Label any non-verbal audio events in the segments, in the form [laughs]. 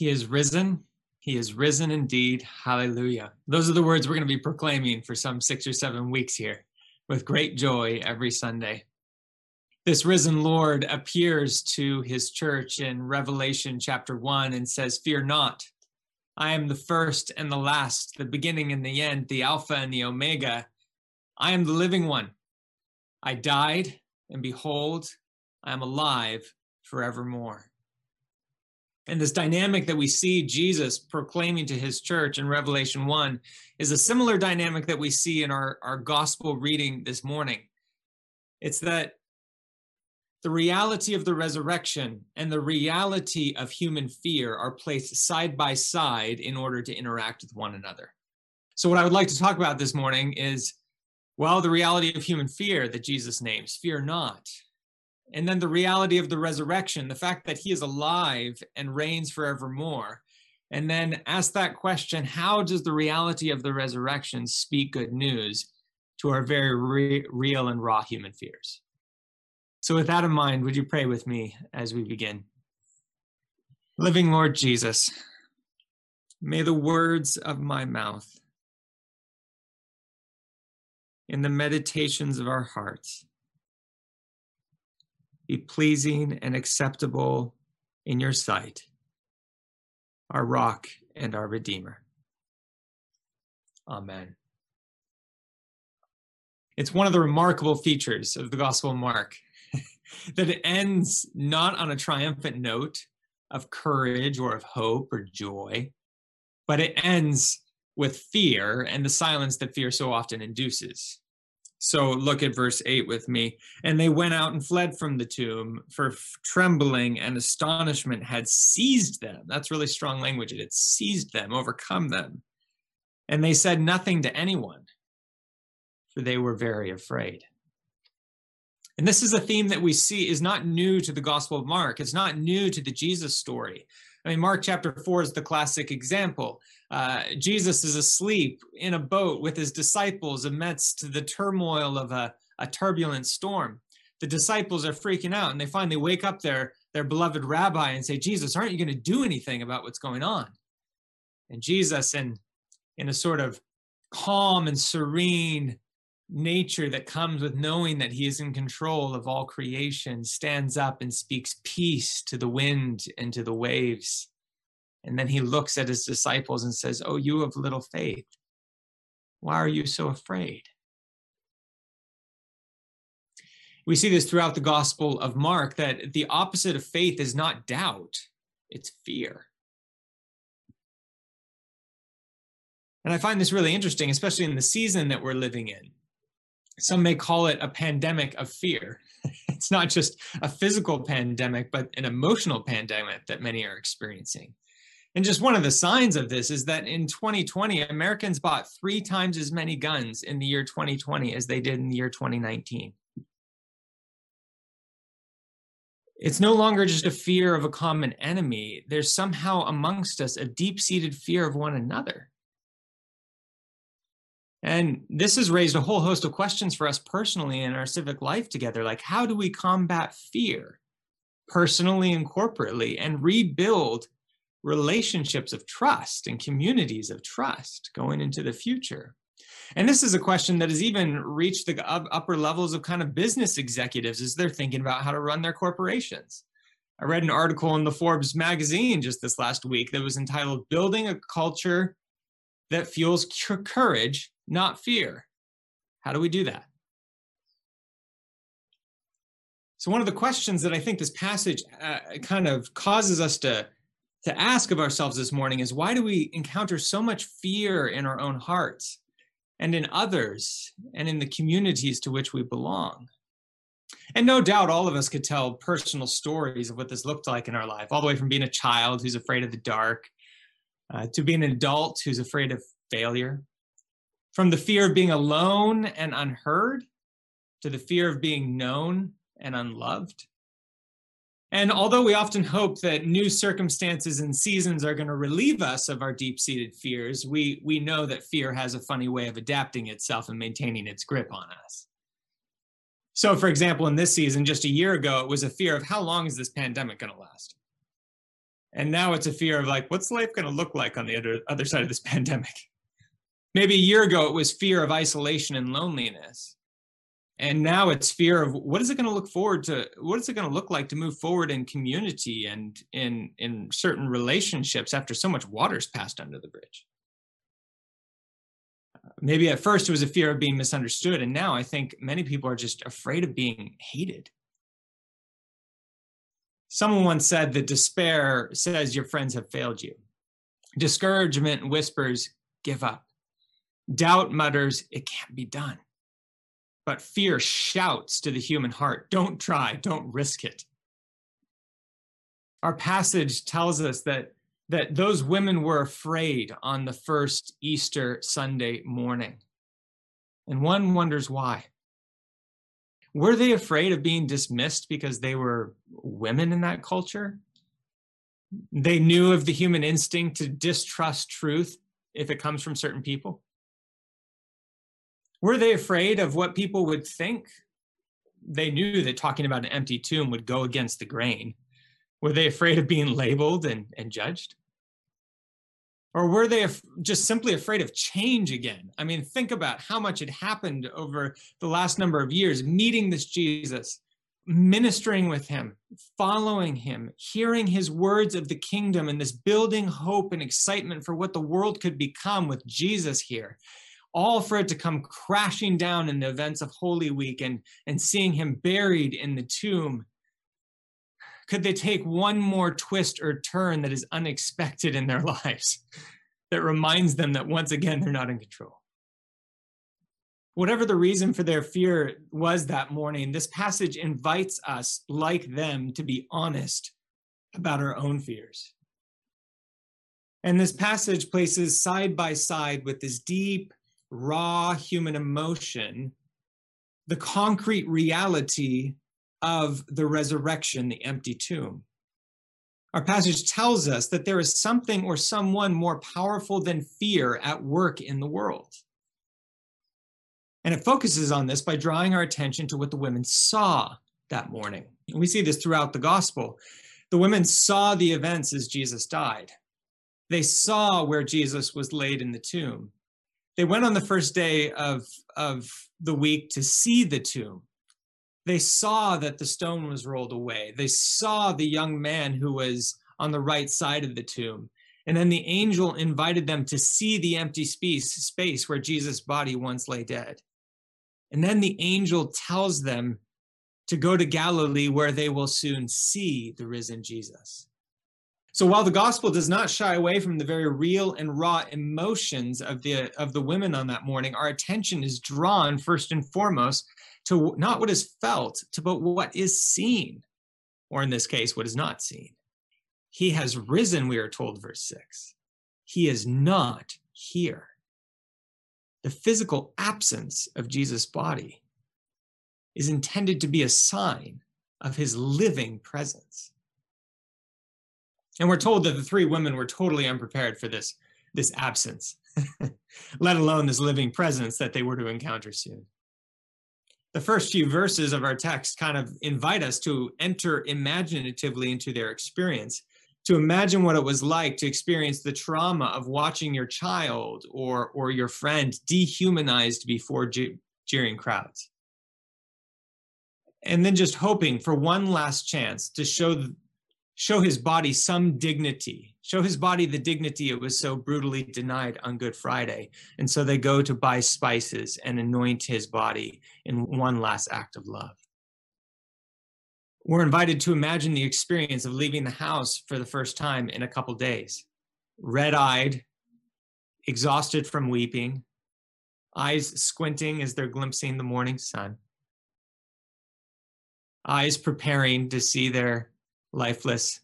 He is risen. He is risen indeed. Hallelujah. Those are the words we're going to be proclaiming for some six or seven weeks here with great joy every Sunday. This risen Lord appears to his church in Revelation chapter 1 and says, Fear not. I am the first and the last, the beginning and the end, the Alpha and the Omega. I am the living one. I died, and behold, I am alive forevermore. And this dynamic that we see Jesus proclaiming to his church in Revelation 1 is a similar dynamic that we see in our, our gospel reading this morning. It's that the reality of the resurrection and the reality of human fear are placed side by side in order to interact with one another. So, what I would like to talk about this morning is well, the reality of human fear that Jesus names fear not. And then the reality of the resurrection, the fact that he is alive and reigns forevermore. And then ask that question how does the reality of the resurrection speak good news to our very re- real and raw human fears? So, with that in mind, would you pray with me as we begin? Living Lord Jesus, may the words of my mouth in the meditations of our hearts be pleasing and acceptable in your sight, our rock and our redeemer. Amen. It's one of the remarkable features of the Gospel of Mark [laughs] that it ends not on a triumphant note of courage or of hope or joy, but it ends with fear and the silence that fear so often induces. So look at verse 8 with me. And they went out and fled from the tomb, for trembling and astonishment had seized them. That's really strong language. It had seized them, overcome them. And they said nothing to anyone, for they were very afraid. And this is a theme that we see is not new to the Gospel of Mark. It's not new to the Jesus story. I mean, Mark chapter 4 is the classic example. Uh, Jesus is asleep in a boat with his disciples amidst the turmoil of a, a turbulent storm. The disciples are freaking out and they finally wake up their, their beloved rabbi and say, Jesus, aren't you going to do anything about what's going on? And Jesus, in, in a sort of calm and serene nature that comes with knowing that he is in control of all creation stands up and speaks peace to the wind and to the waves. And then he looks at his disciples and says, Oh, you have little faith. Why are you so afraid? We see this throughout the Gospel of Mark that the opposite of faith is not doubt, it's fear. And I find this really interesting, especially in the season that we're living in some may call it a pandemic of fear. [laughs] it's not just a physical pandemic, but an emotional pandemic that many are experiencing. And just one of the signs of this is that in 2020, Americans bought three times as many guns in the year 2020 as they did in the year 2019. It's no longer just a fear of a common enemy. There's somehow amongst us a deep seated fear of one another. And this has raised a whole host of questions for us personally in our civic life together. Like, how do we combat fear personally and corporately and rebuild relationships of trust and communities of trust going into the future? And this is a question that has even reached the upper levels of kind of business executives as they're thinking about how to run their corporations. I read an article in the Forbes magazine just this last week that was entitled Building a Culture That Fuels Courage not fear. How do we do that? So, one of the questions that I think this passage uh, kind of causes us to, to ask of ourselves this morning is why do we encounter so much fear in our own hearts and in others and in the communities to which we belong? And no doubt all of us could tell personal stories of what this looked like in our life, all the way from being a child who's afraid of the dark uh, to being an adult who's afraid of failure, from the fear of being alone and unheard to the fear of being known and unloved. And although we often hope that new circumstances and seasons are going to relieve us of our deep seated fears, we, we know that fear has a funny way of adapting itself and maintaining its grip on us. So, for example, in this season, just a year ago, it was a fear of how long is this pandemic going to last? And now it's a fear of like, what's life going to look like on the other, other side of this [laughs] pandemic? Maybe a year ago, it was fear of isolation and loneliness. And now it's fear of what is it going to look forward to? What is it going to look like to move forward in community and in, in certain relationships after so much water's passed under the bridge? Maybe at first it was a fear of being misunderstood. And now I think many people are just afraid of being hated. Someone once said that despair says your friends have failed you. Discouragement whispers, give up. Doubt mutters, it can't be done. But fear shouts to the human heart, don't try, don't risk it. Our passage tells us that, that those women were afraid on the first Easter Sunday morning. And one wonders why. Were they afraid of being dismissed because they were women in that culture? They knew of the human instinct to distrust truth if it comes from certain people. Were they afraid of what people would think? They knew that talking about an empty tomb would go against the grain. Were they afraid of being labeled and, and judged? Or were they just simply afraid of change again? I mean, think about how much had happened over the last number of years, meeting this Jesus, ministering with him, following him, hearing his words of the kingdom, and this building hope and excitement for what the world could become with Jesus here. All for it to come crashing down in the events of Holy Week and, and seeing him buried in the tomb could they take one more twist or turn that is unexpected in their [laughs] lives that reminds them that once again they're not in control? Whatever the reason for their fear was that morning, this passage invites us, like them, to be honest about our own fears. And this passage places side by side with this deep, raw human emotion the concrete reality of the resurrection, the empty tomb. Our passage tells us that there is something or someone more powerful than fear at work in the world. And it focuses on this by drawing our attention to what the women saw that morning. And we see this throughout the gospel. The women saw the events as Jesus died. They saw where Jesus was laid in the tomb. They went on the first day of, of the week to see the tomb. They saw that the stone was rolled away. They saw the young man who was on the right side of the tomb. And then the angel invited them to see the empty space, space where Jesus' body once lay dead. And then the angel tells them to go to Galilee where they will soon see the risen Jesus. So while the gospel does not shy away from the very real and raw emotions of the of the women on that morning, our attention is drawn first and foremost to not what is felt, to but what is seen, or in this case, what is not seen. He has risen, we are told, verse 6. He is not here. The physical absence of Jesus' body is intended to be a sign of his living presence. And we're told that the three women were totally unprepared for this, this absence, [laughs] let alone this living presence that they were to encounter soon the first few verses of our text kind of invite us to enter imaginatively into their experience, to imagine what it was like to experience the trauma of watching your child or, or your friend dehumanized before jeering crowds. And then just hoping for one last chance to show show his body some dignity, show his body the dignity it was so brutally denied on Good Friday. And so they go to buy spices and anoint his body in one last act of love. We're invited to imagine the experience of leaving the house for the first time in a couple days, red eyed, exhausted from weeping, eyes squinting as they're glimpsing the morning sun, eyes preparing to see their lifeless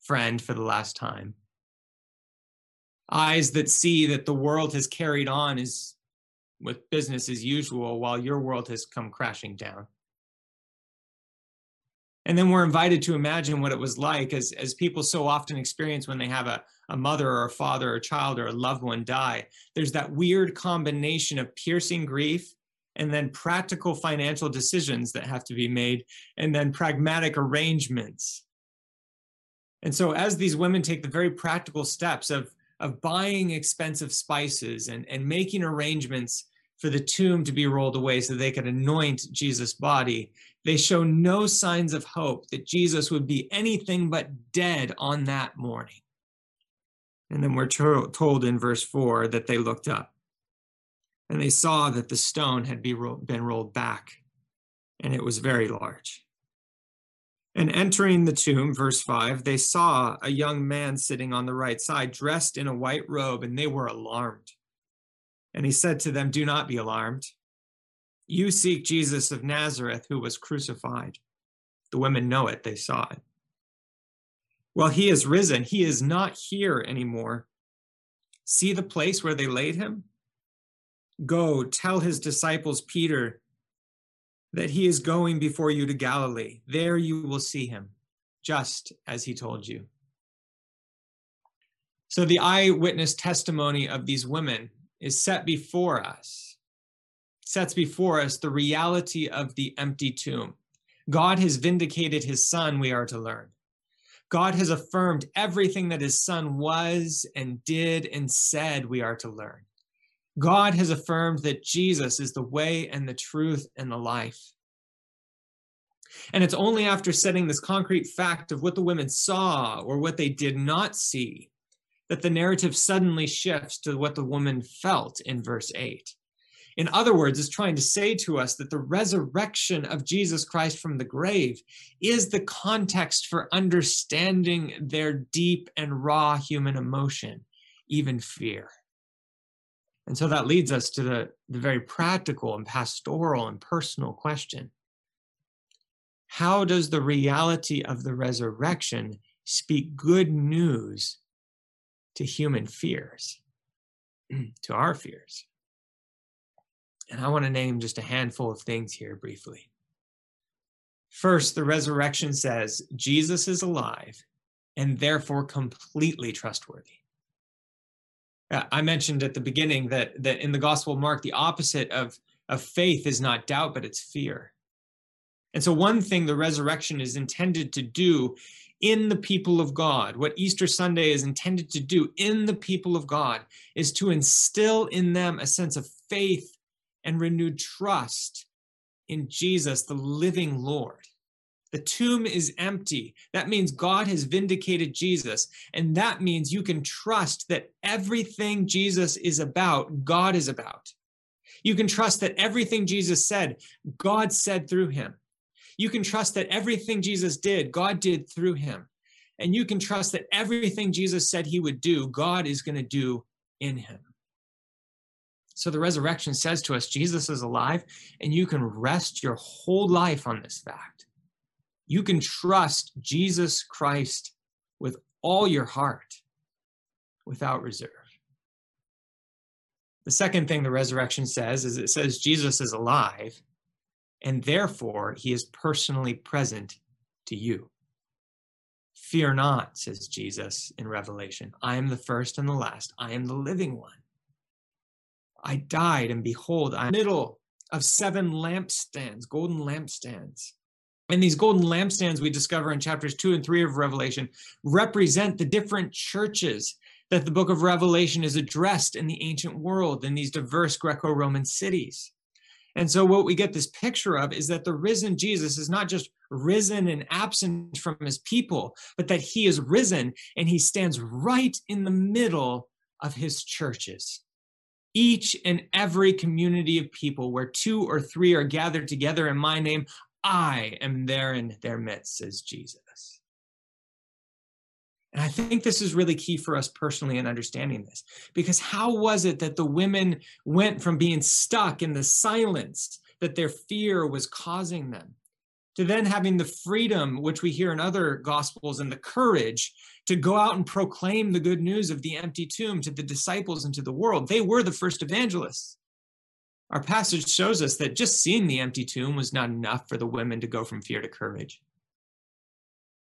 friend for the last time. Eyes that see that the world has carried on as with business as usual while your world has come crashing down. And then we're invited to imagine what it was like as, as people so often experience when they have a, a mother or a father or a child or a loved one die. There's that weird combination of piercing grief and then practical financial decisions that have to be made, and then pragmatic arrangements And so, as these women take the very practical steps of, of buying expensive spices and, and making arrangements for the tomb to be rolled away so they could anoint Jesus' body, they show no signs of hope that Jesus would be anything but dead on that morning. And then we're to- told in verse 4 that they looked up and they saw that the stone had been rolled back and it was very large. And entering the tomb, verse 5, they saw a young man sitting on the right side, dressed in a white robe, and they were alarmed. And he said to them, Do not be alarmed. You seek Jesus of Nazareth, who was crucified. The women know it, they saw it. Well, he is risen. He is not here anymore. See the place where they laid him? Go tell his disciples, Peter, that he is going before you to Galilee. There you will see him, just as he told you. So the eyewitness testimony of these women is set before us, sets before us the reality of the empty tomb. God has vindicated his son, we are to learn. God has affirmed everything that his son was and did and said, we are to learn. God has affirmed that Jesus is the way and the truth and the life. And it's only after setting this concrete fact of what the women saw or what they did not see that the narrative suddenly shifts to what the woman felt in verse 8. In other words, it's trying to say to us that the resurrection of Jesus Christ from the grave is the context for understanding their deep and raw human emotion, even fear. And so that leads us to the, the very practical and pastoral and personal question How does the reality of the resurrection speak good news to human fears, [clears throat] to our fears? And I want to name just a handful of things here briefly. First, the resurrection says Jesus is alive and therefore completely trustworthy. Uh, I mentioned at the beginning that, that in the Gospel of Mark, the opposite of, of faith is not doubt, but it's fear. And so, one thing the resurrection is intended to do in the people of God, what Easter Sunday is intended to do in the people of God, is to instill in them a sense of faith and renewed trust in Jesus, the living Lord. The tomb is empty. That means God has vindicated Jesus. And that means you can trust that everything Jesus is about, God is about. You can trust that everything Jesus said, God said through him. You can trust that everything Jesus did, God did through him. And you can trust that everything Jesus said he would do, God is going to do in him. So the resurrection says to us, Jesus is alive, and you can rest your whole life on this fact. You can trust Jesus Christ with all your heart without reserve. The second thing the resurrection says is it says Jesus is alive, and therefore he is personally present to you. Fear not, says Jesus in Revelation. I am the first and the last. I am the living one. I died, and behold, I'm in the middle of seven lampstands, golden lampstands. And these golden lampstands we discover in chapters two and three of Revelation represent the different churches that the book of Revelation is addressed in the ancient world in these diverse Greco Roman cities. And so, what we get this picture of is that the risen Jesus is not just risen and absent from his people, but that he is risen and he stands right in the middle of his churches each and every community of people where two or three are gathered together in my name, I am there in their midst, says Jesus. And I think this is really key for us personally in understanding this. Because how was it that the women went from being stuck in the silence that their fear was causing them to then having the freedom, which we hear in other gospels, and the courage to go out and proclaim the good news of the empty tomb to the disciples and to the world. They were the first evangelists. Our passage shows us that just seeing the empty tomb was not enough for the women to go from fear to courage.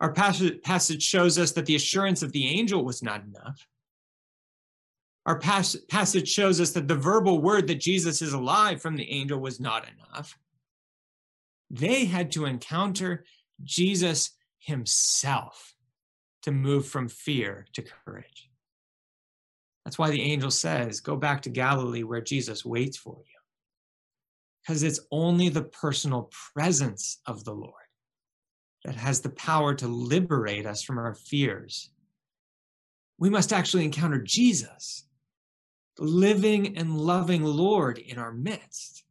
Our passage shows us that the assurance of the angel was not enough. Our passage shows us that the verbal word that Jesus is alive from the angel was not enough. They had to encounter Jesus himself to move from fear to courage. That's why the angel says, Go back to Galilee where Jesus waits for you. Because it's only the personal presence of the Lord that has the power to liberate us from our fears. We must actually encounter Jesus, the living and loving Lord in our midst.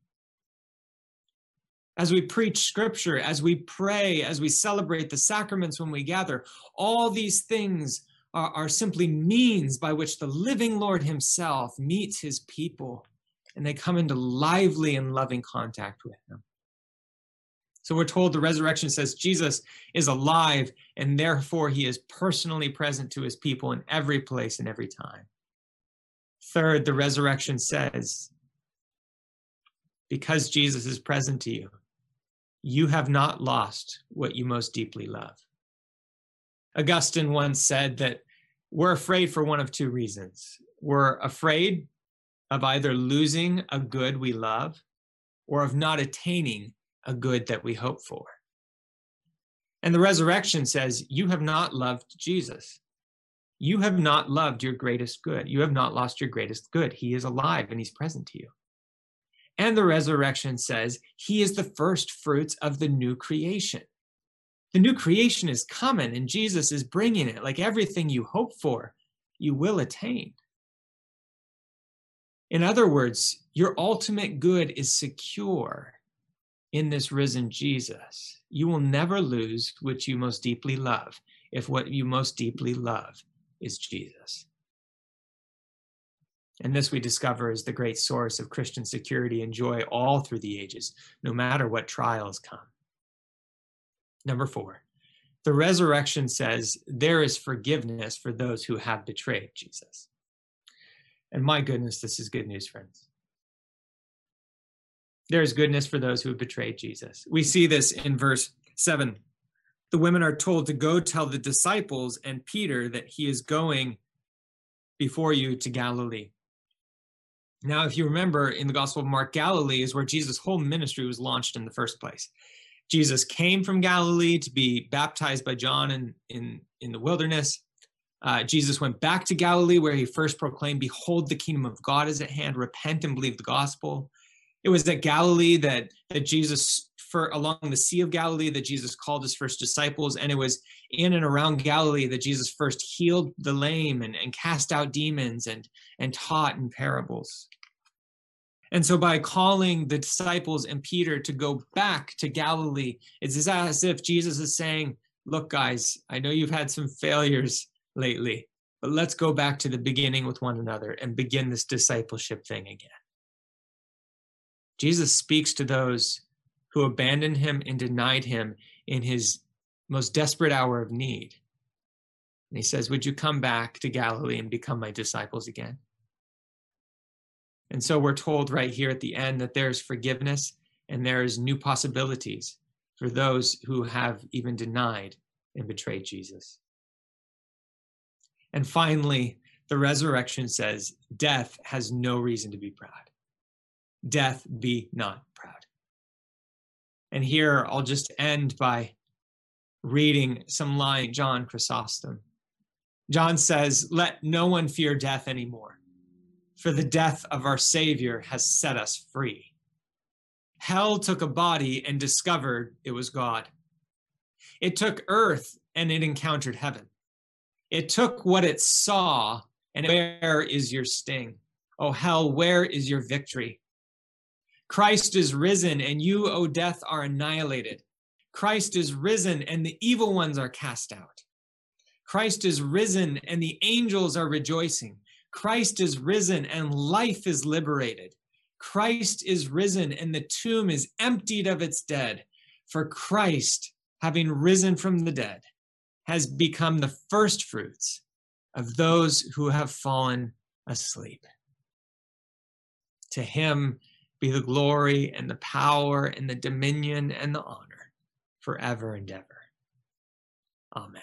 As we preach scripture, as we pray, as we celebrate the sacraments when we gather, all these things are, are simply means by which the living Lord Himself meets His people and they come into lively and loving contact with Him. So we're told the resurrection says Jesus is alive and therefore he is personally present to his people in every place and every time. Third, the resurrection says because Jesus is present to you, you have not lost what you most deeply love. Augustine once said that we're afraid for one of two reasons. We're afraid of either losing a good we love or of not attaining a good that we hope for. And the resurrection says, You have not loved Jesus. You have not loved your greatest good. You have not lost your greatest good. He is alive and he's present to you. And the resurrection says, He is the first fruits of the new creation. The new creation is coming and Jesus is bringing it. Like everything you hope for, you will attain. In other words, your ultimate good is secure in this risen Jesus. You will never lose what you most deeply love if what you most deeply love is Jesus. And this we discover is the great source of Christian security and joy all through the ages, no matter what trials come. Number four, the resurrection says there is forgiveness for those who have betrayed Jesus. And my goodness, this is good news, friends. There is goodness for those who have betrayed Jesus. We see this in verse 7. The women are told to go tell the disciples and Peter that he is going before you to Galilee. Now, if you remember in the Gospel of Mark, Galilee is where Jesus' whole ministry was launched in the first place. Jesus came from Galilee to be baptized by John in, in, in the wilderness. Uh, Jesus went back to Galilee where he first proclaimed, Behold, the kingdom of God is at hand, repent and believe the gospel. It was at Galilee that, that Jesus, for along the Sea of Galilee, that Jesus called his first disciples. And it was in and around Galilee that Jesus first healed the lame and, and cast out demons and, and taught in parables. And so, by calling the disciples and Peter to go back to Galilee, it's as if Jesus is saying, Look, guys, I know you've had some failures lately, but let's go back to the beginning with one another and begin this discipleship thing again. Jesus speaks to those who abandoned him and denied him in his most desperate hour of need. And he says, Would you come back to Galilee and become my disciples again? And so we're told right here at the end that there's forgiveness and there's new possibilities for those who have even denied and betrayed Jesus. And finally, the resurrection says death has no reason to be proud. Death be not proud. And here I'll just end by reading some line John Chrysostom. John says, Let no one fear death anymore for the death of our Savior has set us free. Hell took a body and discovered it was God. It took earth and it encountered heaven. It took what it saw, and where is your sting? Oh, hell, where is your victory? Christ is risen, and you, O death, are annihilated. Christ is risen, and the evil ones are cast out. Christ is risen, and the angels are rejoicing. Christ is risen and life is liberated. Christ is risen and the tomb is emptied of its dead. For Christ, having risen from the dead, has become the first fruits of those who have fallen asleep. To him be the glory and the power and the dominion and the honor forever and ever. Amen.